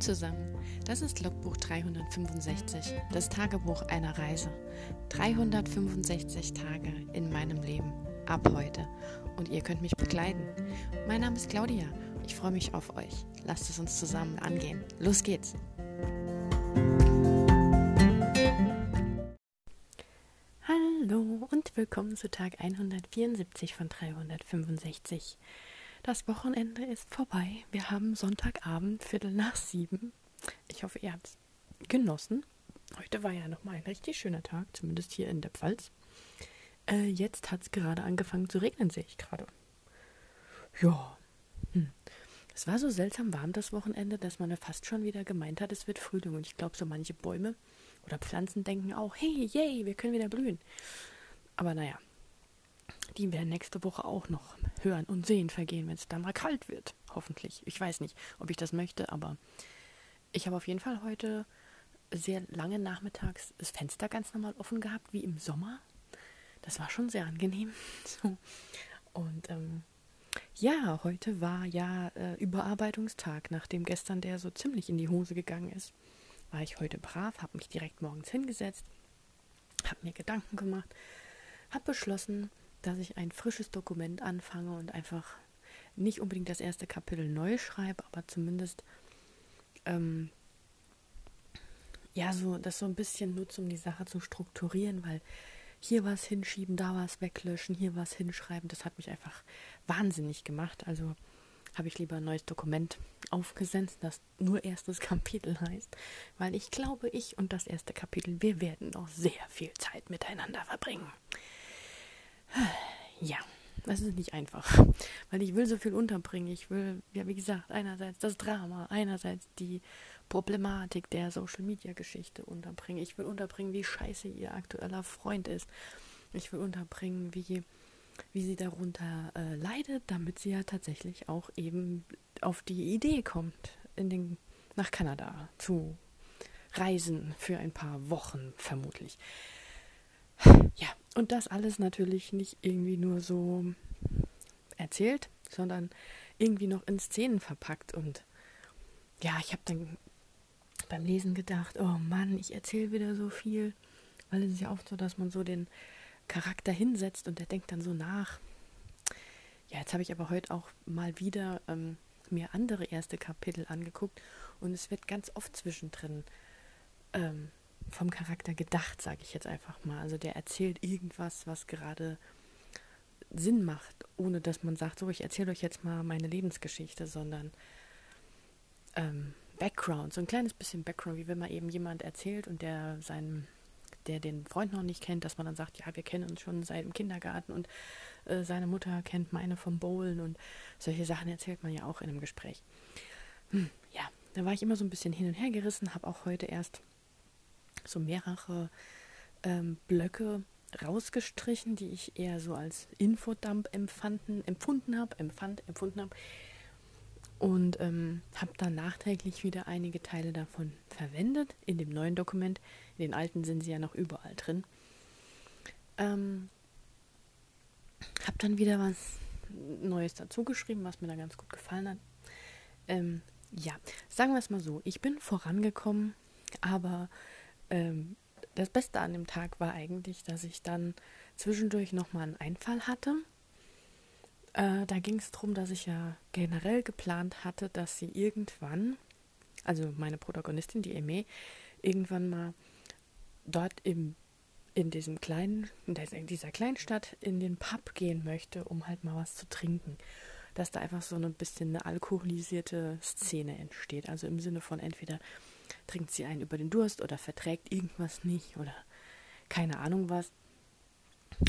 Zusammen, das ist Logbuch 365, das Tagebuch einer Reise. 365 Tage in meinem Leben, ab heute. Und ihr könnt mich begleiten. Mein Name ist Claudia, ich freue mich auf euch. Lasst es uns zusammen angehen. Los geht's! Hallo und willkommen zu Tag 174 von 365. Das Wochenende ist vorbei. Wir haben Sonntagabend, Viertel nach sieben. Ich hoffe, ihr habt es genossen. Heute war ja nochmal ein richtig schöner Tag, zumindest hier in der Pfalz. Äh, jetzt hat es gerade angefangen zu regnen, sehe ich gerade. Ja. Hm. Es war so seltsam warm das Wochenende, dass man fast schon wieder gemeint hat, es wird Frühling. Und ich glaube, so manche Bäume oder Pflanzen denken auch, hey, yay, wir können wieder blühen. Aber naja, die werden nächste Woche auch noch hören und sehen vergehen, wenn es dann mal kalt wird. Hoffentlich. Ich weiß nicht, ob ich das möchte, aber ich habe auf jeden Fall heute sehr lange nachmittags das Fenster ganz normal offen gehabt, wie im Sommer. Das war schon sehr angenehm. Und ähm, ja, heute war ja äh, Überarbeitungstag, nachdem gestern der so ziemlich in die Hose gegangen ist. War ich heute brav, habe mich direkt morgens hingesetzt, habe mir Gedanken gemacht, habe beschlossen, dass ich ein frisches Dokument anfange und einfach nicht unbedingt das erste Kapitel neu schreibe, aber zumindest ähm, ja so das so ein bisschen nutze, um die Sache zu strukturieren, weil hier was hinschieben, da was weglöschen, hier was hinschreiben, das hat mich einfach wahnsinnig gemacht. Also habe ich lieber ein neues Dokument aufgesetzt, das nur erstes Kapitel heißt, weil ich glaube, ich und das erste Kapitel, wir werden noch sehr viel Zeit miteinander verbringen. Ja, das ist nicht einfach, weil ich will so viel unterbringen. Ich will, ja, wie gesagt, einerseits das Drama, einerseits die Problematik der Social-Media-Geschichte unterbringen. Ich will unterbringen, wie scheiße ihr aktueller Freund ist. Ich will unterbringen, wie, wie sie darunter äh, leidet, damit sie ja tatsächlich auch eben auf die Idee kommt, in den, nach Kanada zu reisen für ein paar Wochen vermutlich. Ja, und das alles natürlich nicht irgendwie nur so erzählt, sondern irgendwie noch in Szenen verpackt. Und ja, ich habe dann beim Lesen gedacht, oh Mann, ich erzähle wieder so viel, weil es ist ja oft so, dass man so den Charakter hinsetzt und der denkt dann so nach. Ja, jetzt habe ich aber heute auch mal wieder ähm, mir andere erste Kapitel angeguckt und es wird ganz oft zwischendrin ähm, vom Charakter gedacht, sage ich jetzt einfach mal. Also der erzählt irgendwas, was gerade Sinn macht, ohne dass man sagt, so, ich erzähle euch jetzt mal meine Lebensgeschichte, sondern ähm, Background, so ein kleines bisschen Background, wie wenn man eben jemand erzählt und der seinen, der den Freund noch nicht kennt, dass man dann sagt, ja, wir kennen uns schon seit dem Kindergarten und äh, seine Mutter kennt meine vom Bowlen und solche Sachen erzählt man ja auch in einem Gespräch. Hm, ja, da war ich immer so ein bisschen hin und her gerissen, habe auch heute erst so mehrere ähm, Blöcke rausgestrichen, die ich eher so als Infodump empfanden, empfunden habe, empfand, empfunden habe. Und ähm, habe dann nachträglich wieder einige Teile davon verwendet in dem neuen Dokument. In den alten sind sie ja noch überall drin. Ähm, habe dann wieder was Neues dazu geschrieben, was mir da ganz gut gefallen hat. Ähm, ja, sagen wir es mal so, ich bin vorangekommen, aber ähm, das Beste an dem Tag war eigentlich, dass ich dann zwischendurch nochmal einen Einfall hatte. Äh, da ging es darum, dass ich ja generell geplant hatte, dass sie irgendwann, also meine Protagonistin, die Eme, irgendwann mal dort im, in diesem kleinen, in dieser Kleinstadt in den Pub gehen möchte, um halt mal was zu trinken. Dass da einfach so ein bisschen eine alkoholisierte Szene entsteht. Also im Sinne von entweder trinkt sie einen über den Durst oder verträgt irgendwas nicht oder keine Ahnung was.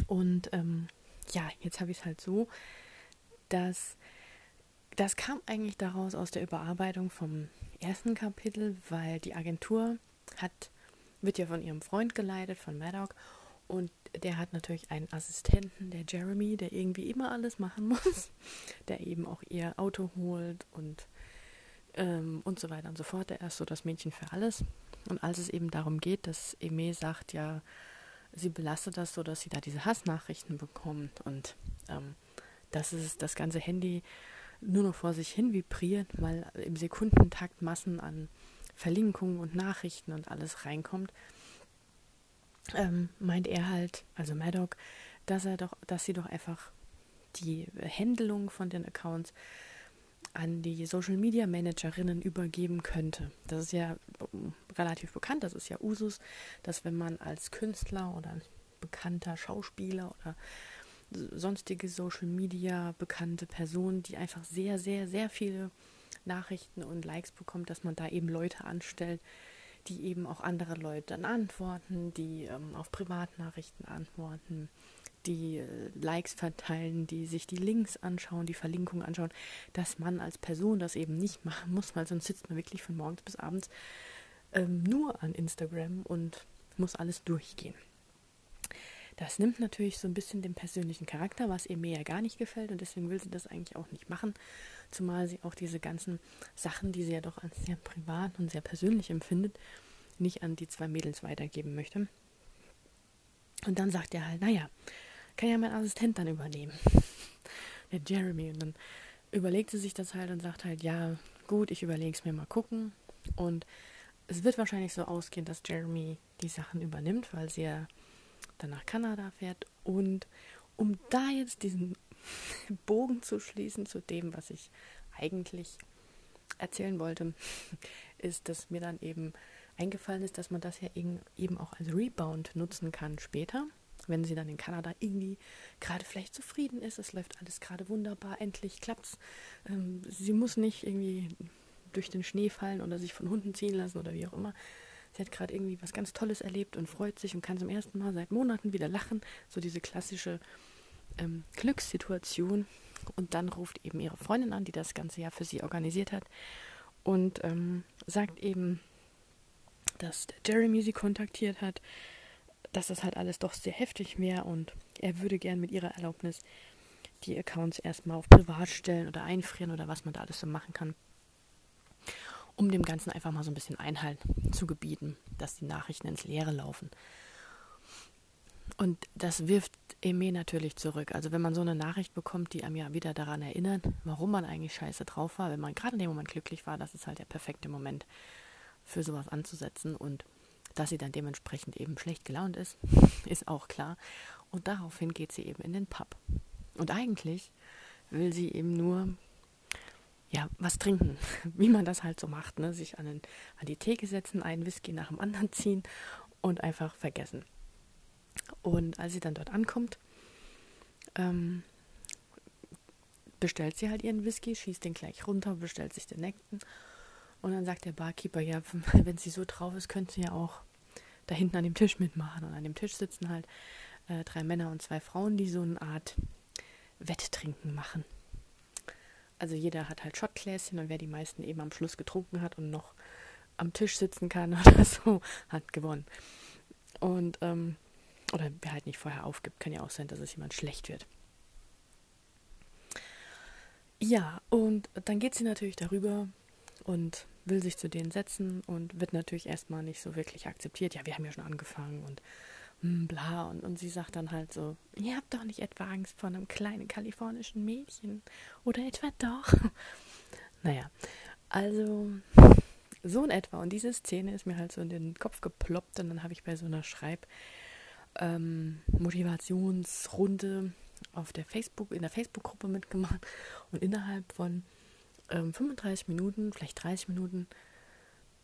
Und ähm, ja, jetzt habe ich es halt so, dass das kam eigentlich daraus aus der Überarbeitung vom ersten Kapitel, weil die Agentur hat, wird ja von ihrem Freund geleitet, von Maddock, und der hat natürlich einen Assistenten, der Jeremy, der irgendwie immer alles machen muss, der eben auch ihr Auto holt und ähm, und so weiter und so fort. Er ist so das Mädchen für alles. Und als es eben darum geht, dass Eme sagt, ja, sie belastet das so, dass sie da diese Hassnachrichten bekommt und ähm, dass es das ganze Handy nur noch vor sich hin vibriert, weil im Sekundentakt Massen an Verlinkungen und Nachrichten und alles reinkommt, ähm, meint er halt, also Maddock, dass er doch, dass sie doch einfach die Händelung von den Accounts an die Social Media Managerinnen übergeben könnte. Das ist ja ähm, relativ bekannt, das ist ja Usus, dass wenn man als Künstler oder bekannter Schauspieler oder sonstige Social Media bekannte Person, die einfach sehr, sehr, sehr viele Nachrichten und Likes bekommt, dass man da eben Leute anstellt, die eben auch andere Leute dann antworten, die ähm, auf Privatnachrichten antworten, die äh, Likes verteilen, die sich die Links anschauen, die Verlinkungen anschauen, dass man als Person das eben nicht machen muss, weil sonst sitzt man wirklich von morgens bis abends ähm, nur an Instagram und muss alles durchgehen. Das nimmt natürlich so ein bisschen den persönlichen Charakter, was ihr mir ja gar nicht gefällt und deswegen will sie das eigentlich auch nicht machen, zumal sie auch diese ganzen Sachen, die sie ja doch als sehr privat und sehr persönlich empfindet, nicht an die zwei Mädels weitergeben möchte. Und dann sagt er halt, naja, kann ja mein Assistent dann übernehmen. Der Jeremy. Und dann überlegt sie sich das halt und sagt halt, ja, gut, ich überlege es mir mal gucken. Und es wird wahrscheinlich so ausgehen, dass Jeremy die Sachen übernimmt, weil sie ja dann nach Kanada fährt. Und um da jetzt diesen Bogen zu schließen zu dem, was ich eigentlich erzählen wollte, ist, dass mir dann eben eingefallen ist, dass man das ja eben auch als Rebound nutzen kann später, wenn sie dann in Kanada irgendwie gerade vielleicht zufrieden ist, es läuft alles gerade wunderbar, endlich klappt's. Ähm, sie muss nicht irgendwie durch den Schnee fallen oder sich von Hunden ziehen lassen oder wie auch immer, sie hat gerade irgendwie was ganz Tolles erlebt und freut sich und kann zum ersten Mal seit Monaten wieder lachen. So diese klassische ähm, Glückssituation. Und dann ruft eben ihre Freundin an, die das ganze Jahr für sie organisiert hat und ähm, sagt eben, dass Jeremy sie kontaktiert hat, das halt alles doch sehr heftig wäre und er würde gern mit ihrer Erlaubnis die Accounts erstmal auf privat stellen oder einfrieren oder was man da alles so machen kann um dem Ganzen einfach mal so ein bisschen Einhalt zu gebieten, dass die Nachrichten ins Leere laufen. Und das wirft Eme natürlich zurück. Also wenn man so eine Nachricht bekommt, die einem ja wieder daran erinnert, warum man eigentlich scheiße drauf war, wenn man gerade in dem Moment glücklich war, das ist halt der perfekte Moment für sowas anzusetzen und dass sie dann dementsprechend eben schlecht gelaunt ist, ist auch klar. Und daraufhin geht sie eben in den Pub. Und eigentlich will sie eben nur ja, was trinken, wie man das halt so macht, ne? sich an, den, an die Theke setzen, einen Whisky nach dem anderen ziehen und einfach vergessen. Und als sie dann dort ankommt, ähm, bestellt sie halt ihren Whisky, schießt den gleich runter, bestellt sich den nächsten. Und dann sagt der Barkeeper, ja, wenn sie so drauf ist, könnte sie ja auch da hinten an dem Tisch mitmachen. Und an dem Tisch sitzen halt äh, drei Männer und zwei Frauen, die so eine Art Wetttrinken machen also jeder hat halt Schottgläschen und wer die meisten eben am Schluss getrunken hat und noch am Tisch sitzen kann oder so, hat gewonnen. Und, ähm, oder wer halt nicht vorher aufgibt, kann ja auch sein, dass es jemand schlecht wird. Ja, und dann geht sie natürlich darüber und will sich zu denen setzen und wird natürlich erstmal nicht so wirklich akzeptiert. Ja, wir haben ja schon angefangen und hm, bla. Und, und sie sagt dann halt so, ihr habt doch nicht etwa Angst vor einem kleinen kalifornischen Mädchen. Oder etwa doch. naja, also so in etwa. Und diese Szene ist mir halt so in den Kopf geploppt. Und dann habe ich bei so einer Schreib- ähm, Motivationsrunde auf der Facebook, in der Facebook-Gruppe mitgemacht und innerhalb von ähm, 35 Minuten, vielleicht 30 Minuten,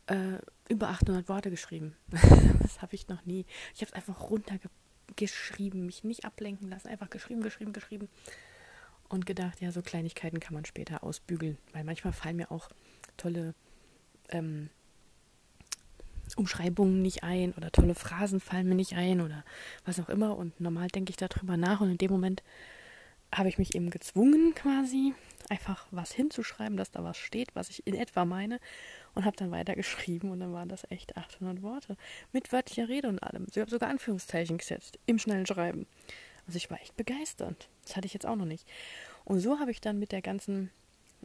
äh, über 800 Worte geschrieben. das habe ich noch nie. Ich habe es einfach runtergeschrieben, mich nicht ablenken lassen, einfach geschrieben, geschrieben, geschrieben und gedacht, ja, so Kleinigkeiten kann man später ausbügeln, weil manchmal fallen mir auch tolle ähm, Umschreibungen nicht ein oder tolle Phrasen fallen mir nicht ein oder was auch immer und normal denke ich darüber nach und in dem Moment habe ich mich eben gezwungen quasi einfach was hinzuschreiben, dass da was steht, was ich in etwa meine und habe dann weiter geschrieben und dann waren das echt 800 Worte mit wörtlicher Rede und allem. Ich habe sogar Anführungszeichen gesetzt im schnellen Schreiben. Also ich war echt begeistert. Das hatte ich jetzt auch noch nicht. Und so habe ich dann mit der ganzen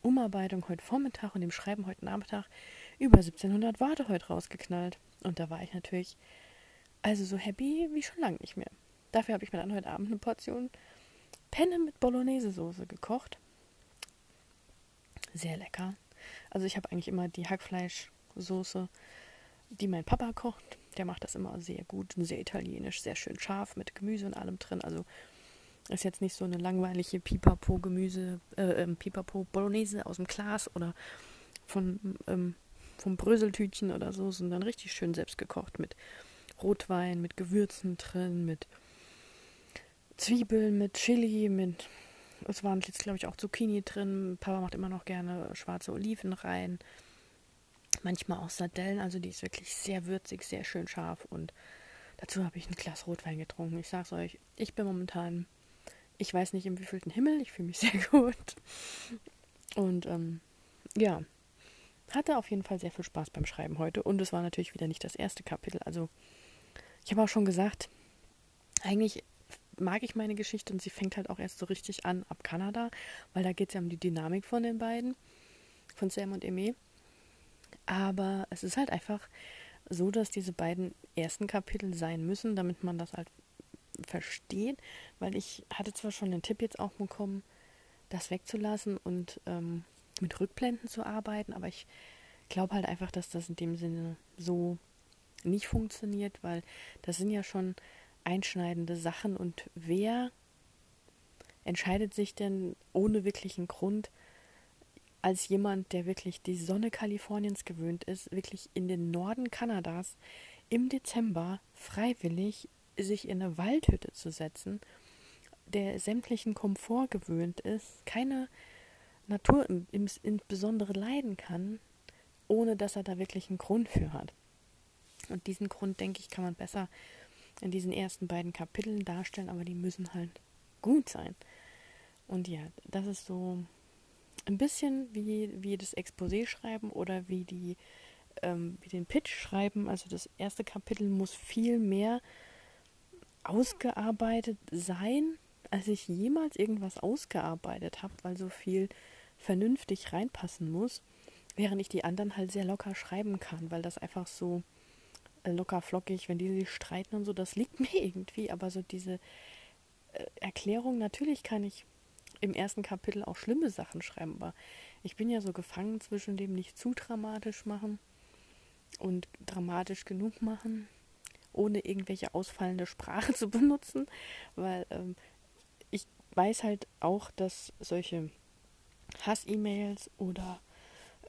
Umarbeitung heute Vormittag und dem Schreiben heute Nachmittag über 1700 Worte heute rausgeknallt. Und da war ich natürlich also so happy wie schon lange nicht mehr. Dafür habe ich mir dann heute Abend eine Portion Penne mit Bolognese-Soße gekocht sehr lecker. Also ich habe eigentlich immer die Hackfleischsoße, die mein Papa kocht. Der macht das immer sehr gut, sehr italienisch, sehr schön scharf mit Gemüse und allem drin. Also ist jetzt nicht so eine langweilige Pipapo-Gemüse, äh, ähm, Pipapo-Bolognese aus dem Glas oder von, ähm, vom Bröseltütchen oder so, sondern richtig schön selbst gekocht mit Rotwein, mit Gewürzen drin, mit Zwiebeln, mit Chili, mit es waren jetzt, glaube ich, auch Zucchini drin. Papa macht immer noch gerne schwarze Oliven rein. Manchmal auch Sardellen. Also die ist wirklich sehr würzig, sehr schön scharf. Und dazu habe ich ein Glas Rotwein getrunken. Ich sag's euch, ich bin momentan, ich weiß nicht im wievielten Himmel. Ich fühle mich sehr gut. Und ähm, ja, hatte auf jeden Fall sehr viel Spaß beim Schreiben heute. Und es war natürlich wieder nicht das erste Kapitel. Also ich habe auch schon gesagt, eigentlich mag ich meine Geschichte und sie fängt halt auch erst so richtig an ab Kanada, weil da geht es ja um die Dynamik von den beiden, von Sam und Eme. Aber es ist halt einfach so, dass diese beiden ersten Kapitel sein müssen, damit man das halt versteht, weil ich hatte zwar schon den Tipp jetzt auch bekommen, das wegzulassen und ähm, mit Rückblenden zu arbeiten, aber ich glaube halt einfach, dass das in dem Sinne so nicht funktioniert, weil das sind ja schon einschneidende Sachen und wer entscheidet sich denn ohne wirklichen Grund als jemand, der wirklich die Sonne Kaliforniens gewöhnt ist, wirklich in den Norden Kanadas im Dezember freiwillig sich in eine Waldhütte zu setzen, der sämtlichen Komfort gewöhnt ist, keine Natur insbesondere leiden kann, ohne dass er da wirklich einen Grund für hat. Und diesen Grund, denke ich, kann man besser in diesen ersten beiden Kapiteln darstellen, aber die müssen halt gut sein. Und ja, das ist so ein bisschen wie, wie das Exposé schreiben oder wie die ähm, wie den Pitch schreiben. Also das erste Kapitel muss viel mehr ausgearbeitet sein, als ich jemals irgendwas ausgearbeitet habe, weil so viel vernünftig reinpassen muss, während ich die anderen halt sehr locker schreiben kann, weil das einfach so locker flockig, wenn die sich streiten und so, das liegt mir irgendwie. Aber so diese äh, Erklärung, natürlich kann ich im ersten Kapitel auch schlimme Sachen schreiben, aber ich bin ja so gefangen zwischen dem nicht zu dramatisch machen und dramatisch genug machen, ohne irgendwelche ausfallende Sprache zu benutzen, weil ähm, ich weiß halt auch, dass solche Hass-E-Mails oder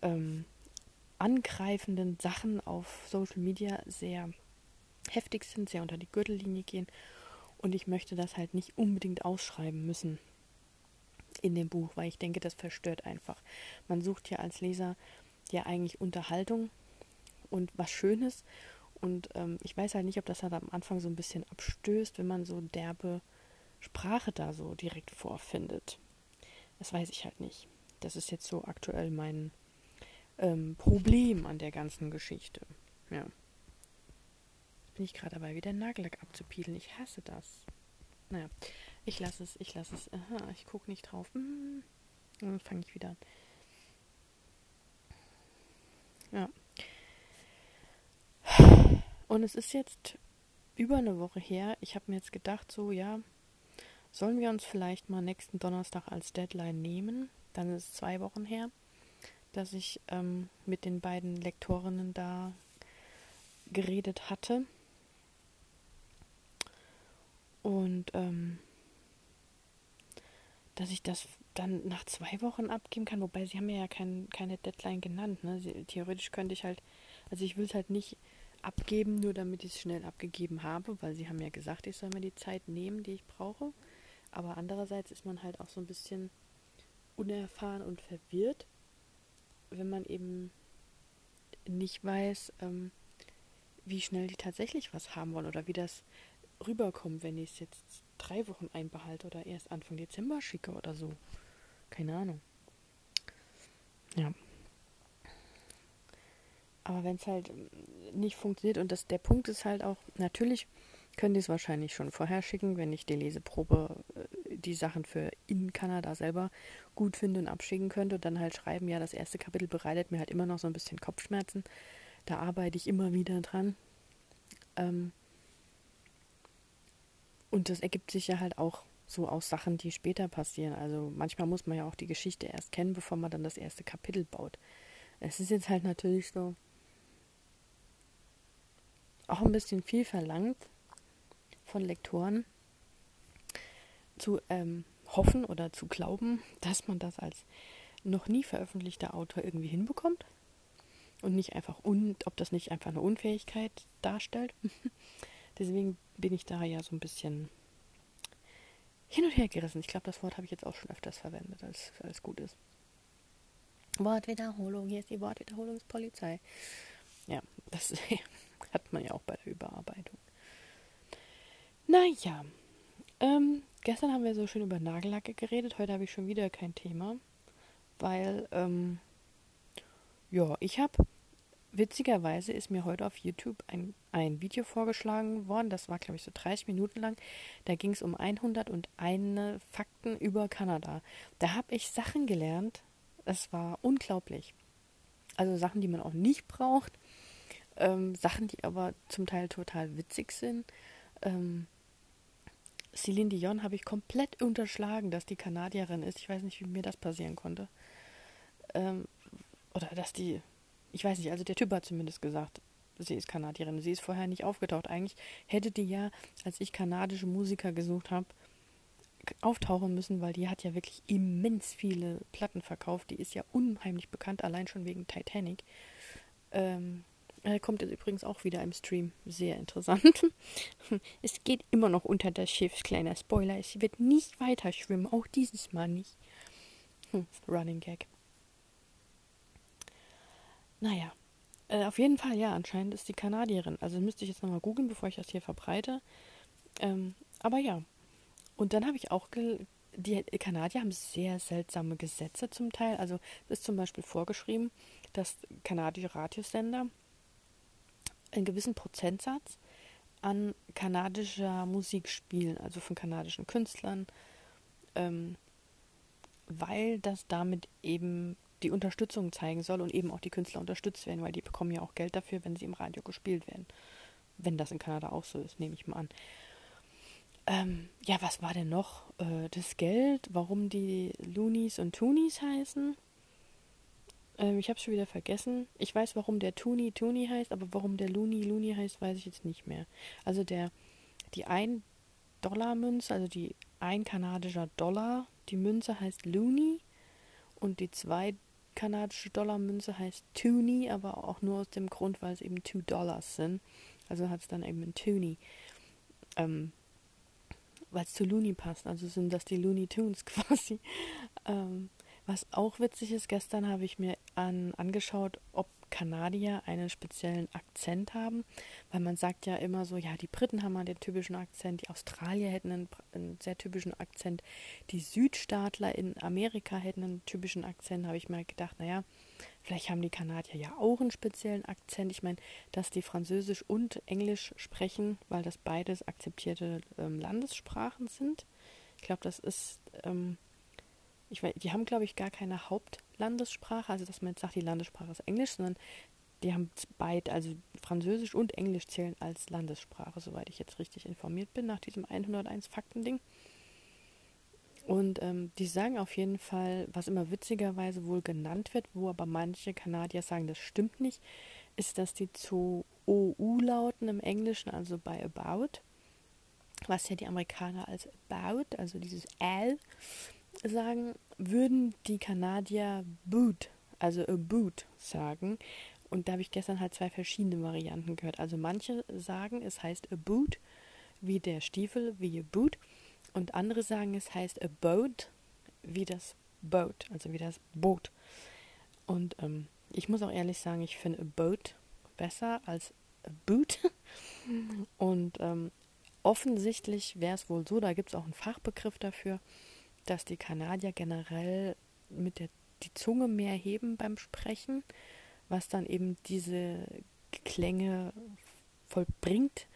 ähm, angreifenden Sachen auf Social Media sehr heftig sind, sehr unter die Gürtellinie gehen. Und ich möchte das halt nicht unbedingt ausschreiben müssen in dem Buch, weil ich denke, das verstört einfach. Man sucht ja als Leser ja eigentlich Unterhaltung und was Schönes. Und ähm, ich weiß halt nicht, ob das halt am Anfang so ein bisschen abstößt, wenn man so derbe Sprache da so direkt vorfindet. Das weiß ich halt nicht. Das ist jetzt so aktuell mein ähm, Problem an der ganzen Geschichte. Ja. Jetzt bin ich gerade dabei, wieder Nagellack abzupielen. Ich hasse das. Naja, ich lasse es, ich lasse es. Aha, ich gucke nicht drauf. Hm. Dann fange ich wieder an. Ja. Und es ist jetzt über eine Woche her. Ich habe mir jetzt gedacht, so, ja, sollen wir uns vielleicht mal nächsten Donnerstag als Deadline nehmen? Dann ist es zwei Wochen her dass ich ähm, mit den beiden Lektorinnen da geredet hatte. Und ähm, dass ich das dann nach zwei Wochen abgeben kann, wobei sie haben mir ja kein, keine Deadline genannt. Ne? Sie, theoretisch könnte ich halt, also ich will es halt nicht abgeben, nur damit ich es schnell abgegeben habe, weil sie haben ja gesagt, ich soll mir die Zeit nehmen, die ich brauche. Aber andererseits ist man halt auch so ein bisschen unerfahren und verwirrt wenn man eben nicht weiß, ähm, wie schnell die tatsächlich was haben wollen oder wie das rüberkommt, wenn ich es jetzt drei Wochen einbehalte oder erst Anfang Dezember schicke oder so. Keine Ahnung. Ja. Aber wenn es halt nicht funktioniert und das, der Punkt ist halt auch, natürlich können die es wahrscheinlich schon vorher schicken, wenn ich die Leseprobe, äh, die Sachen für in Kanada selber gut finde und abschicken könnte und dann halt schreiben, ja, das erste Kapitel bereitet mir halt immer noch so ein bisschen Kopfschmerzen. Da arbeite ich immer wieder dran. Ähm und das ergibt sich ja halt auch so aus Sachen, die später passieren. Also manchmal muss man ja auch die Geschichte erst kennen, bevor man dann das erste Kapitel baut. Es ist jetzt halt natürlich so auch ein bisschen viel verlangt von Lektoren zu ähm, hoffen oder zu glauben, dass man das als noch nie veröffentlichter Autor irgendwie hinbekommt und nicht einfach un ob das nicht einfach eine Unfähigkeit darstellt. Deswegen bin ich da ja so ein bisschen hin und her gerissen. Ich glaube, das Wort habe ich jetzt auch schon öfters verwendet, als alles gut ist. Wortwiederholung, hier ist die Wortwiederholungspolizei. Ja, das hat man ja auch bei der Überarbeitung. Naja, ähm, gestern haben wir so schön über Nagellacke geredet, heute habe ich schon wieder kein Thema, weil, ähm, ja, ich habe, witzigerweise ist mir heute auf YouTube ein, ein Video vorgeschlagen worden, das war, glaube ich, so 30 Minuten lang, da ging es um 101 Fakten über Kanada. Da habe ich Sachen gelernt, es war unglaublich. Also Sachen, die man auch nicht braucht, ähm, Sachen, die aber zum Teil total witzig sind. Ähm, Celine Dion habe ich komplett unterschlagen, dass die Kanadierin ist. Ich weiß nicht, wie mir das passieren konnte. Ähm, oder dass die, ich weiß nicht, also der Typ hat zumindest gesagt, sie ist Kanadierin. Sie ist vorher nicht aufgetaucht. Eigentlich hätte die ja, als ich kanadische Musiker gesucht habe, auftauchen müssen, weil die hat ja wirklich immens viele Platten verkauft. Die ist ja unheimlich bekannt, allein schon wegen Titanic. Ähm, er kommt jetzt übrigens auch wieder im Stream. Sehr interessant. es geht immer noch unter das Schiff. Kleiner Spoiler. Es wird nicht weiter schwimmen. Auch dieses Mal nicht. Hm, Running Gag. Naja. Äh, auf jeden Fall, ja, anscheinend ist die Kanadierin. Also müsste ich jetzt nochmal googeln, bevor ich das hier verbreite. Ähm, aber ja. Und dann habe ich auch die Kanadier haben sehr seltsame Gesetze zum Teil. Also ist zum Beispiel vorgeschrieben, dass kanadische Radiosender einen gewissen Prozentsatz an kanadischer Musik spielen, also von kanadischen Künstlern, ähm, weil das damit eben die Unterstützung zeigen soll und eben auch die Künstler unterstützt werden, weil die bekommen ja auch Geld dafür, wenn sie im Radio gespielt werden. Wenn das in Kanada auch so ist, nehme ich mal an. Ähm, ja, was war denn noch? Äh, das Geld, warum die Loonies und Toonies heißen. Ähm, ich habe schon wieder vergessen. Ich weiß, warum der Tuni Tuni heißt, aber warum der Looney Looney heißt, weiß ich jetzt nicht mehr. Also der, die 1 Dollar Münze, also die ein kanadischer Dollar, die Münze heißt Looney und die 2 kanadische Dollar Münze heißt Toonie, aber auch nur aus dem Grund, weil es eben 2 Dollars sind. Also hat es dann eben ein Toonie. Ähm, weil es zu Looney passt. Also sind das die Looney Tunes quasi. Ähm, was auch witzig ist, gestern habe ich mir an, angeschaut, ob Kanadier einen speziellen Akzent haben, weil man sagt ja immer so, ja, die Briten haben den typischen Akzent, die Australier hätten einen, einen, sehr typischen Akzent, die Südstaatler in Amerika hätten einen typischen Akzent, habe ich mir gedacht, naja, vielleicht haben die Kanadier ja auch einen speziellen Akzent. Ich meine, dass die Französisch und Englisch sprechen, weil das beides akzeptierte ähm, Landessprachen sind. Ich glaube, das ist ähm, ich weiß, die haben, glaube ich, gar keine Hauptlandessprache, also dass man jetzt sagt, die Landessprache ist Englisch, sondern die haben beide, also Französisch und Englisch zählen als Landessprache, soweit ich jetzt richtig informiert bin, nach diesem 101 Fakten-Ding. Und ähm, die sagen auf jeden Fall, was immer witzigerweise wohl genannt wird, wo aber manche Kanadier sagen, das stimmt nicht, ist, dass die zu OU lauten im Englischen, also bei About, was ja die Amerikaner als About, also dieses L, sagen, würden die Kanadier Boot, also a Boot sagen. Und da habe ich gestern halt zwei verschiedene Varianten gehört. Also manche sagen, es heißt a Boot, wie der Stiefel, wie a Boot. Und andere sagen, es heißt a Boat, wie das Boat, also wie das Boot. Und ähm, ich muss auch ehrlich sagen, ich finde a Boat besser als a Boot. Und ähm, offensichtlich wäre es wohl so, da gibt es auch einen Fachbegriff dafür, dass die Kanadier generell mit der die Zunge mehr heben beim Sprechen, was dann eben diese Klänge vollbringt,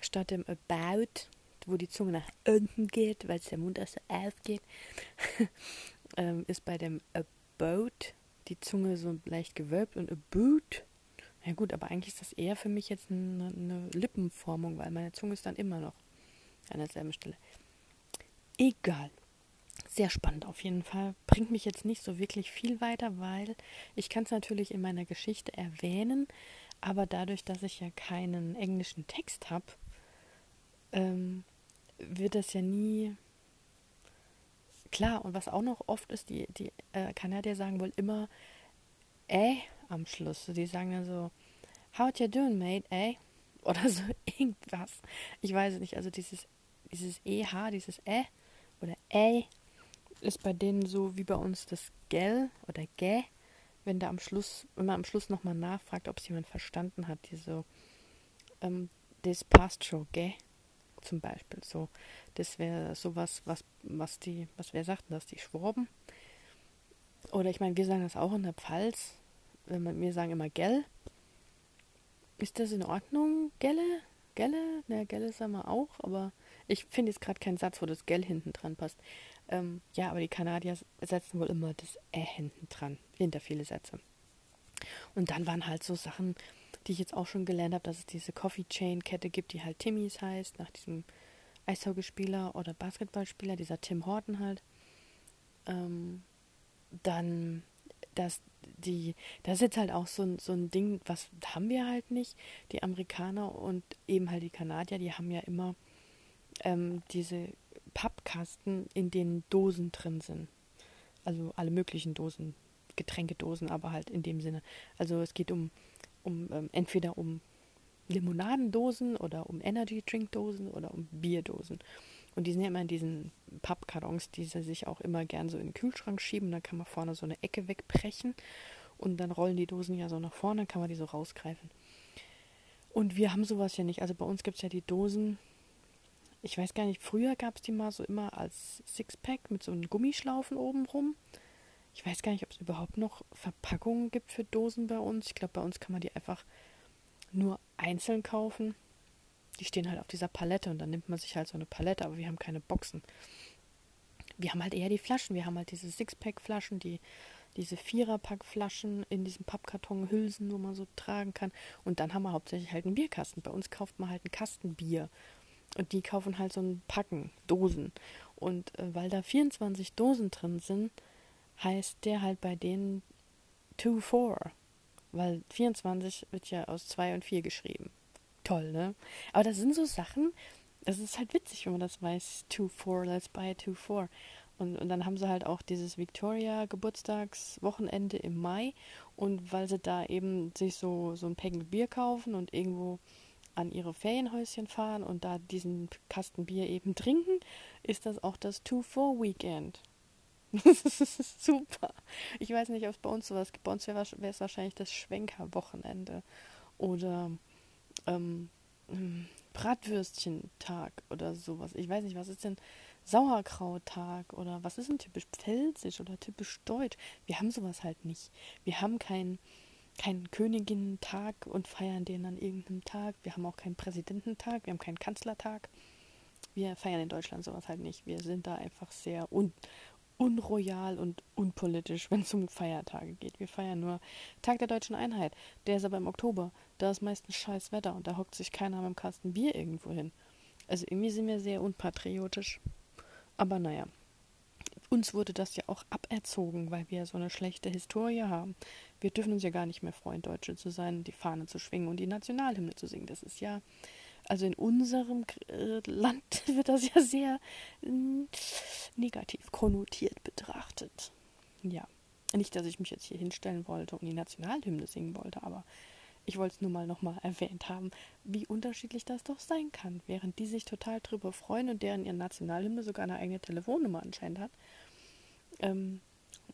statt dem About, wo die Zunge nach unten geht, weil es der Mund erst so aufgeht, ist bei dem About die Zunge so leicht gewölbt und About, ja gut, aber eigentlich ist das eher für mich jetzt eine, eine Lippenformung, weil meine Zunge ist dann immer noch an derselben Stelle. Egal. Sehr spannend auf jeden Fall. Bringt mich jetzt nicht so wirklich viel weiter, weil ich kann es natürlich in meiner Geschichte erwähnen, aber dadurch, dass ich ja keinen englischen Text habe, ähm, wird das ja nie klar. Und was auch noch oft ist, die, die äh, Kanadier sagen wohl immer äh am Schluss. Die sagen dann so, how you doing, mate, eh? Oder so irgendwas. Ich weiß es nicht. Also dieses, dieses EH, dieses äh oder äh ist bei denen so wie bei uns das gell oder gä, wenn da am Schluss, wenn man am Schluss nochmal nachfragt, ob es jemand verstanden hat, diese ähm, das passt schon, gell? Zum Beispiel. So, das wäre sowas, was, was die, was wer sagt das, die Schwaben? Oder ich meine, wir sagen das auch in der Pfalz, wenn man, wir sagen immer gell. Ist das in Ordnung? Gelle? Gelle? Na, Gelle sagen wir auch, aber ich finde jetzt gerade keinen Satz, wo das Gell hinten dran passt. Ähm, ja, aber die Kanadier setzen wohl immer das Ä hinten dran, hinter viele Sätze. Und dann waren halt so Sachen, die ich jetzt auch schon gelernt habe, dass es diese Coffee Chain Kette gibt, die halt Timmys heißt, nach diesem Eishockeyspieler oder Basketballspieler, dieser Tim Horton halt. Ähm, dann, dass die, das ist jetzt halt auch so ein, so ein Ding, was haben wir halt nicht. Die Amerikaner und eben halt die Kanadier, die haben ja immer ähm, diese Pappkasten, in denen Dosen drin sind. Also alle möglichen Dosen, Getränkedosen, aber halt in dem Sinne. Also es geht um, um ähm, entweder um Limonadendosen oder um Energy Drinkdosen oder um Bierdosen. Und die sind ja immer in diesen Pappkartons, die sie sich auch immer gern so in den Kühlschrank schieben. Da kann man vorne so eine Ecke wegbrechen und dann rollen die Dosen ja so nach vorne, kann man die so rausgreifen. Und wir haben sowas ja nicht. Also bei uns gibt es ja die Dosen, ich weiß gar nicht, früher gab es die mal so immer als Sixpack mit so einem Gummischlaufen oben rum. Ich weiß gar nicht, ob es überhaupt noch Verpackungen gibt für Dosen bei uns. Ich glaube, bei uns kann man die einfach nur einzeln kaufen. Die stehen halt auf dieser Palette und dann nimmt man sich halt so eine Palette, aber wir haben keine Boxen. Wir haben halt eher die Flaschen. Wir haben halt diese Sixpack-Flaschen, die, diese Viererpack-Flaschen in diesem Pappkarton, Hülsen, wo man so tragen kann. Und dann haben wir hauptsächlich halt einen Bierkasten. Bei uns kauft man halt einen Kasten Bier und die kaufen halt so ein Packen, Dosen. Und äh, weil da 24 Dosen drin sind, heißt der halt bei denen 2-4. Weil 24 wird ja aus 2 und 4 geschrieben. Toll, ne? Aber das sind so Sachen, das ist halt witzig, wenn man das weiß. 2-4, let's buy 2-4. Und, und dann haben sie halt auch dieses Victoria-Geburtstagswochenende im Mai. Und weil sie da eben sich so, so ein Päckchen Bier kaufen und irgendwo an ihre Ferienhäuschen fahren und da diesen Kasten Bier eben trinken, ist das auch das Two-Four-Weekend. Das ist super. Ich weiß nicht, ob es bei uns sowas gibt. Bei uns wäre es wahrscheinlich das Schwenker-Wochenende oder ähm, hm, Bratwürstchentag oder sowas. Ich weiß nicht, was ist denn Sauerkrauttag oder was ist denn typisch pfälzisch oder typisch deutsch? Wir haben sowas halt nicht. Wir haben kein keinen Königinnentag und feiern den an irgendeinem Tag. Wir haben auch keinen Präsidententag, wir haben keinen Kanzlertag. Wir feiern in Deutschland sowas halt nicht. Wir sind da einfach sehr un unroyal und unpolitisch, wenn es um Feiertage geht. Wir feiern nur Tag der deutschen Einheit. Der ist aber im Oktober. Da ist meistens scheiß Wetter und da hockt sich keiner mit dem Kasten Bier irgendwo hin. Also irgendwie sind wir sehr unpatriotisch. Aber naja, uns wurde das ja auch aberzogen, weil wir so eine schlechte Historie haben. Wir dürfen uns ja gar nicht mehr freuen, Deutsche zu sein, die Fahne zu schwingen und die Nationalhymne zu singen. Das ist ja, also in unserem äh, Land wird das ja sehr äh, negativ konnotiert betrachtet. Ja, nicht, dass ich mich jetzt hier hinstellen wollte und die Nationalhymne singen wollte, aber ich wollte es nur mal nochmal erwähnt haben, wie unterschiedlich das doch sein kann. Während die sich total drüber freuen und deren ihre Nationalhymne sogar eine eigene Telefonnummer anscheinend hat, ähm,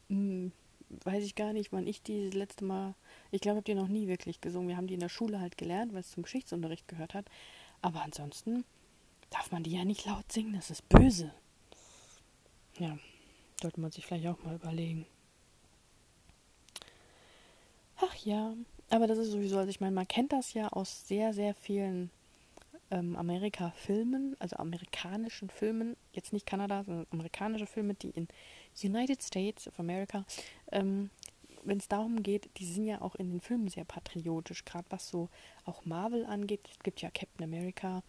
mh, hm, weiß ich gar nicht, wann ich die das letzte Mal, ich glaube, ich habe die noch nie wirklich gesungen. Wir haben die in der Schule halt gelernt, weil es zum Geschichtsunterricht gehört hat. Aber ansonsten darf man die ja nicht laut singen, das ist böse. Ja, sollte man sich vielleicht auch mal überlegen. Ach ja, aber das ist sowieso, also ich meine, man kennt das ja aus sehr, sehr vielen ähm, Amerika-Filmen, also amerikanischen Filmen, jetzt nicht Kanada, sondern amerikanische Filme, die in United States of America, ähm, wenn es darum geht, die sind ja auch in den Filmen sehr patriotisch, gerade was so auch Marvel angeht. Es gibt ja Captain America,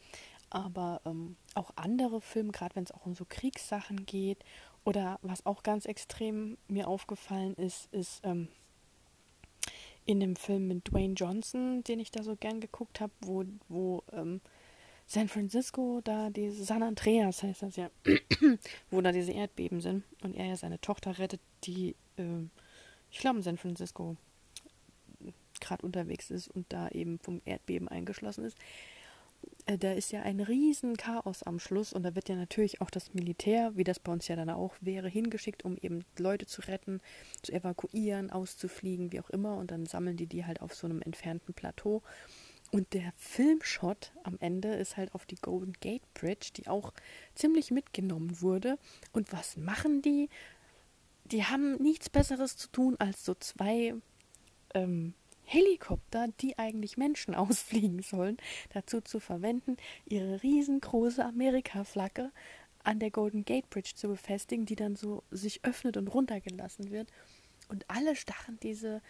aber ähm, auch andere Filme, gerade wenn es auch um so Kriegssachen geht. Oder was auch ganz extrem mir aufgefallen ist, ist ähm, in dem Film mit Dwayne Johnson, den ich da so gern geguckt habe, wo, wo ähm, San Francisco, da die San Andreas heißt das ja, wo da diese Erdbeben sind und er ja seine Tochter rettet, die, äh, ich glaube, in San Francisco gerade unterwegs ist und da eben vom Erdbeben eingeschlossen ist. Äh, da ist ja ein riesen Chaos am Schluss und da wird ja natürlich auch das Militär, wie das bei uns ja dann auch wäre, hingeschickt, um eben Leute zu retten, zu evakuieren, auszufliegen, wie auch immer und dann sammeln die die halt auf so einem entfernten Plateau. Und der Filmshot am Ende ist halt auf die Golden Gate Bridge, die auch ziemlich mitgenommen wurde. Und was machen die? Die haben nichts Besseres zu tun, als so zwei ähm, Helikopter, die eigentlich Menschen ausfliegen sollen, dazu zu verwenden, ihre riesengroße Amerika-Flagge an der Golden Gate Bridge zu befestigen, die dann so sich öffnet und runtergelassen wird. Und alle starren diese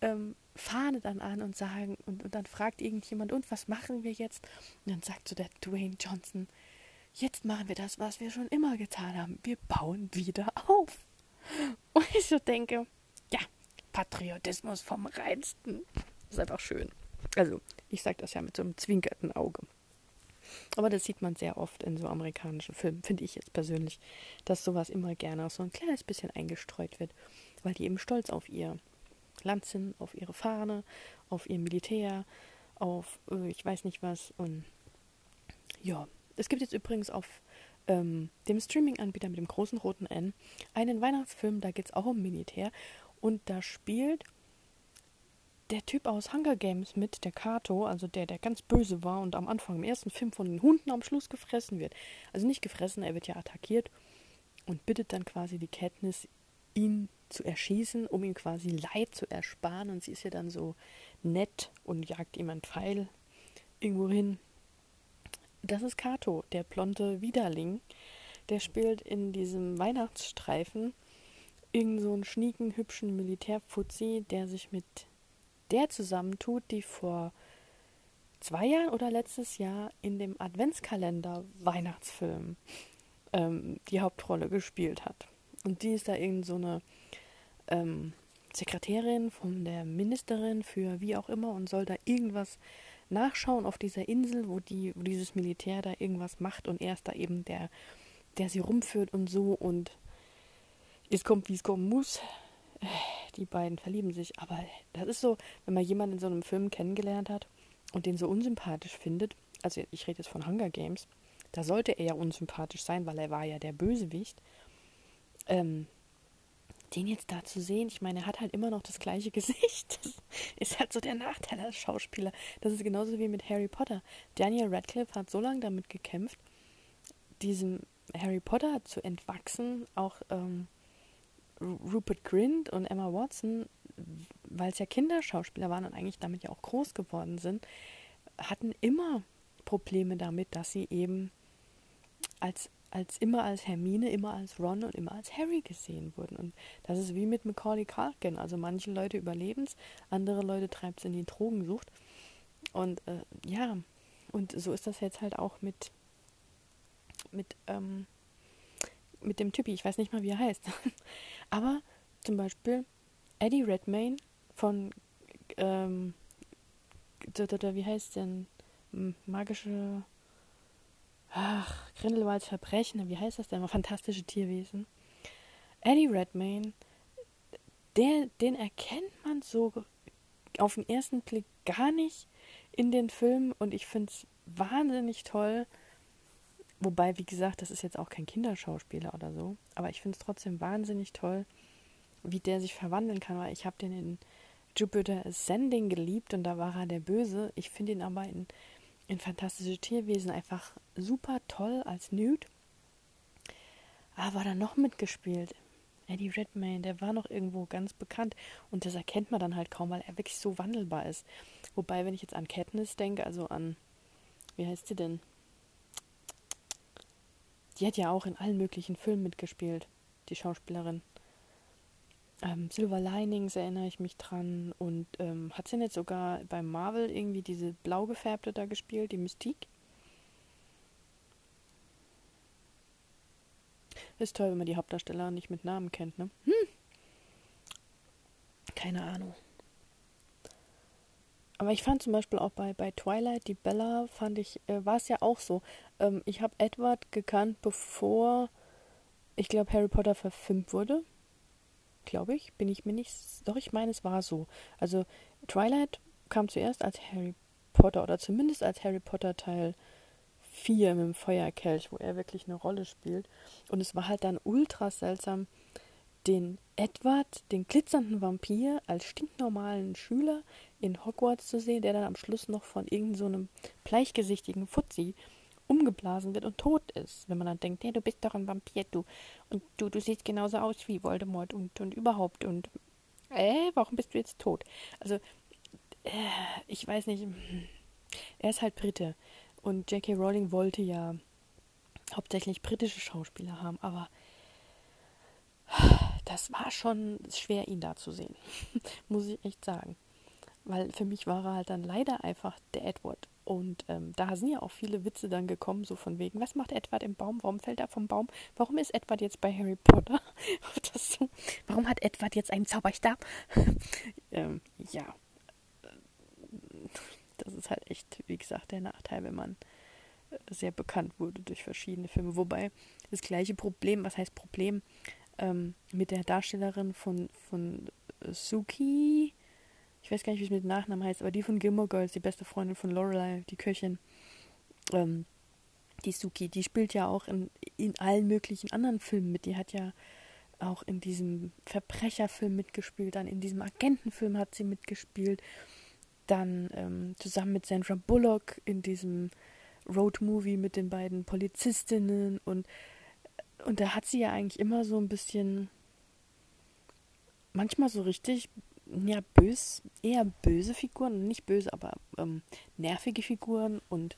ähm, Fahne dann an und sagen, und, und dann fragt irgendjemand, und was machen wir jetzt? Und dann sagt so der Dwayne Johnson, jetzt machen wir das, was wir schon immer getan haben. Wir bauen wieder auf. Und ich so denke, Patriotismus vom Reinsten. Das ist einfach schön. Also, ich sage das ja mit so einem zwinkerten Auge. Aber das sieht man sehr oft in so amerikanischen Filmen, finde ich jetzt persönlich, dass sowas immer gerne so ein kleines bisschen eingestreut wird, weil die eben stolz auf ihr Land sind, auf ihre Fahne, auf ihr Militär, auf äh, ich weiß nicht was. Und ja, es gibt jetzt übrigens auf ähm, dem Streaming-Anbieter mit dem großen roten N einen Weihnachtsfilm, da geht es auch um Militär. Und da spielt der Typ aus Hunger Games mit, der Kato, also der, der ganz böse war und am Anfang im ersten Film von den Hunden am Schluss gefressen wird. Also nicht gefressen, er wird ja attackiert und bittet dann quasi die Katniss, ihn zu erschießen, um ihm quasi Leid zu ersparen. Und sie ist ja dann so nett und jagt ihm einen Pfeil irgendwo hin. Das ist Kato, der blonde Widerling. Der spielt in diesem Weihnachtsstreifen irgend so einen schnieken, hübschen Militärfuzzi, der sich mit der zusammentut, die vor zwei Jahren oder letztes Jahr in dem Adventskalender Weihnachtsfilm ähm, die Hauptrolle gespielt hat. Und die ist da irgend so eine ähm, Sekretärin von der Ministerin für wie auch immer und soll da irgendwas nachschauen auf dieser Insel, wo die, wo dieses Militär da irgendwas macht und er ist da eben der, der sie rumführt und so und es kommt, wie es kommen muss. Die beiden verlieben sich, aber das ist so, wenn man jemanden in so einem Film kennengelernt hat und den so unsympathisch findet, also ich rede jetzt von Hunger Games, da sollte er ja unsympathisch sein, weil er war ja der Bösewicht. Ähm, den jetzt da zu sehen, ich meine, er hat halt immer noch das gleiche Gesicht. Das ist halt so der Nachteil als Schauspieler. Das ist genauso wie mit Harry Potter. Daniel Radcliffe hat so lange damit gekämpft, diesem Harry Potter zu entwachsen, auch ähm, Rupert Grint und Emma Watson, weil es ja Kinderschauspieler waren und eigentlich damit ja auch groß geworden sind, hatten immer Probleme damit, dass sie eben als, als immer als Hermine, immer als Ron und immer als Harry gesehen wurden. Und das ist wie mit Macaulay Culkin. Also manche Leute überleben es, andere Leute treibt es in die Drogensucht. Und äh, ja, und so ist das jetzt halt auch mit, mit ähm, mit dem Typi, ich weiß nicht mal, wie er heißt. Aber zum Beispiel Eddie Redmayne von, ähm, wie heißt denn, magische, ach, Grindelwalds Verbrechen, wie heißt das denn, fantastische Tierwesen. Eddie Redmayne, der, den erkennt man so auf den ersten Blick gar nicht in den Filmen und ich finde es wahnsinnig toll, Wobei, wie gesagt, das ist jetzt auch kein Kinderschauspieler oder so. Aber ich finde es trotzdem wahnsinnig toll, wie der sich verwandeln kann. Weil ich habe den in Jupiter Ascending geliebt und da war er der Böse. Ich finde ihn aber in, in Fantastische Tierwesen einfach super toll als Nude. Aber dann noch mitgespielt. Eddie Redmayne, der war noch irgendwo ganz bekannt. Und das erkennt man dann halt kaum, weil er wirklich so wandelbar ist. Wobei, wenn ich jetzt an Katniss denke, also an, wie heißt sie denn? Die hat ja auch in allen möglichen Filmen mitgespielt, die Schauspielerin. Ähm, Silver Linings erinnere ich mich dran. Und ähm, hat sie nicht sogar bei Marvel irgendwie diese blau gefärbte da gespielt, die Mystique? Ist toll, wenn man die Hauptdarsteller nicht mit Namen kennt, ne? Hm. Keine Ahnung. Aber ich fand zum Beispiel auch bei, bei Twilight, die Bella, fand ich, äh, war es ja auch so. Ähm, ich habe Edward gekannt, bevor, ich glaube, Harry Potter verfilmt wurde. Glaube ich. Bin ich mir nicht. Doch, ich meine, es war so. Also, Twilight kam zuerst als Harry Potter oder zumindest als Harry Potter Teil 4 mit dem Feuerkelch, wo er wirklich eine Rolle spielt. Und es war halt dann ultra seltsam, den Edward, den glitzernden Vampir, als stinknormalen Schüler in Hogwarts zu sehen, der dann am Schluss noch von irgendeinem so bleichgesichtigen Fuzzi umgeblasen wird und tot ist. Wenn man dann denkt, hey, du bist doch ein Vampir, du und du, du siehst genauso aus wie Voldemort und, und überhaupt und äh, warum bist du jetzt tot? Also, äh, ich weiß nicht, er ist halt Brite und J.K. Rowling wollte ja hauptsächlich britische Schauspieler haben, aber das war schon schwer, ihn da zu sehen, muss ich echt sagen. Weil für mich war er halt dann leider einfach der Edward. Und ähm, da sind ja auch viele Witze dann gekommen, so von wegen, was macht Edward im Baum? Warum fällt er vom Baum? Warum ist Edward jetzt bei Harry Potter? so, warum hat Edward jetzt einen Zauberstab? ähm, ja, das ist halt echt, wie gesagt, der Nachteil, wenn man sehr bekannt wurde durch verschiedene Filme. Wobei das gleiche Problem, was heißt Problem, ähm, mit der Darstellerin von, von Suki, ich weiß gar nicht, wie es mit Nachnamen heißt, aber die von Gilmore Girls, die beste Freundin von Lorelei, die Köchin, ähm, die Suki, die spielt ja auch in, in allen möglichen anderen Filmen mit. Die hat ja auch in diesem Verbrecherfilm mitgespielt, dann in diesem Agentenfilm hat sie mitgespielt, dann ähm, zusammen mit Sandra Bullock in diesem Roadmovie mit den beiden Polizistinnen und und da hat sie ja eigentlich immer so ein bisschen manchmal so richtig ja bös eher böse Figuren nicht böse aber ähm, nervige Figuren und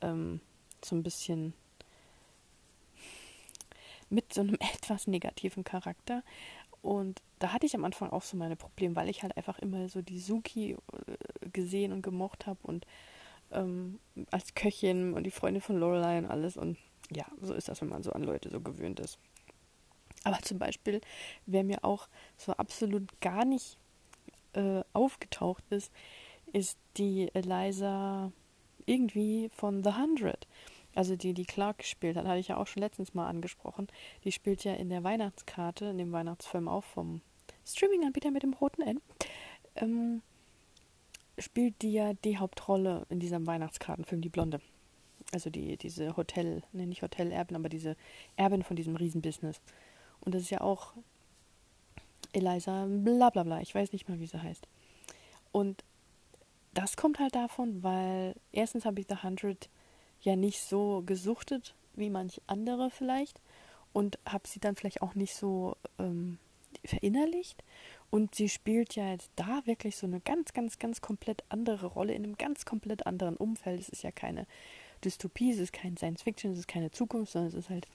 ähm, so ein bisschen mit so einem etwas negativen Charakter und da hatte ich am Anfang auch so meine Probleme, weil ich halt einfach immer so die Suki äh, gesehen und gemocht habe und ähm, als Köchin und die Freundin von Lorelei und alles. Und ja, so ist das, wenn man so an Leute so gewöhnt ist. Aber zum Beispiel, wer mir auch so absolut gar nicht äh, aufgetaucht ist, ist die Eliza irgendwie von The Hundred. Also die, die Clark gespielt hat, hatte ich ja auch schon letztens mal angesprochen. Die spielt ja in der Weihnachtskarte, in dem Weihnachtsfilm auch vom Streaming-Anbieter mit dem roten N. Ähm, spielt die ja die Hauptrolle in diesem Weihnachtskartenfilm, die Blonde. Also die, diese Hotel, ne, nicht Hotel-Erbin, aber diese Erbin von diesem Riesenbusiness. Und das ist ja auch Eliza bla bla bla, ich weiß nicht mal, wie sie heißt. Und das kommt halt davon, weil erstens habe ich The Hundred ja nicht so gesuchtet wie manch andere vielleicht und habe sie dann vielleicht auch nicht so ähm, verinnerlicht. Und sie spielt ja jetzt da wirklich so eine ganz, ganz, ganz komplett andere Rolle in einem ganz komplett anderen Umfeld. Es ist ja keine Dystopie, es ist kein Science Fiction, es ist keine Zukunft, sondern es ist halt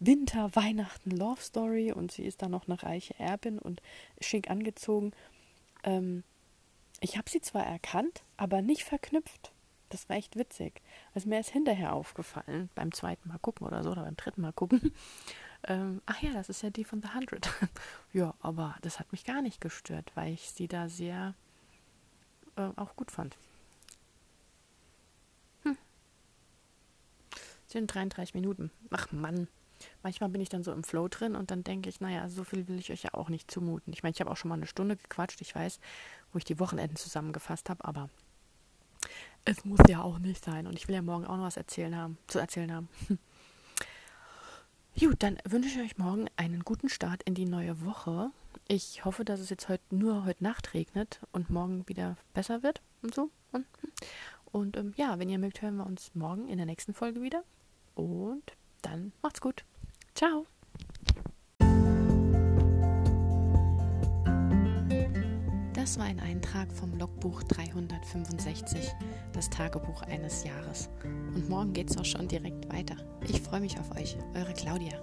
Winter, Weihnachten, Love Story und sie ist da noch eine reiche Erbin und schick angezogen. Ähm, ich habe sie zwar erkannt, aber nicht verknüpft. Das war echt witzig. Also mir ist hinterher aufgefallen, beim zweiten Mal gucken oder so, oder beim dritten Mal gucken, ähm, ach ja, das ist ja die von The Hundred. ja, aber das hat mich gar nicht gestört, weil ich sie da sehr äh, auch gut fand. Hm. Sind 33 Minuten. Ach Mann. Manchmal bin ich dann so im Flow drin und dann denke ich, naja, so viel will ich euch ja auch nicht zumuten. Ich meine, ich habe auch schon mal eine Stunde gequatscht, ich weiß, wo ich die Wochenenden zusammengefasst habe, aber es muss ja auch nicht sein. Und ich will ja morgen auch noch was erzählen haben, zu erzählen haben. Gut, dann wünsche ich euch morgen einen guten Start in die neue Woche. Ich hoffe, dass es jetzt heute nur heute Nacht regnet und morgen wieder besser wird und so. Und, und ähm, ja, wenn ihr mögt, hören wir uns morgen in der nächsten Folge wieder. Und dann macht's gut. Ciao. Das war ein Eintrag vom Logbuch 365, das Tagebuch eines Jahres. Und morgen geht's auch schon direkt weiter. Ich freue mich auf euch, eure Claudia.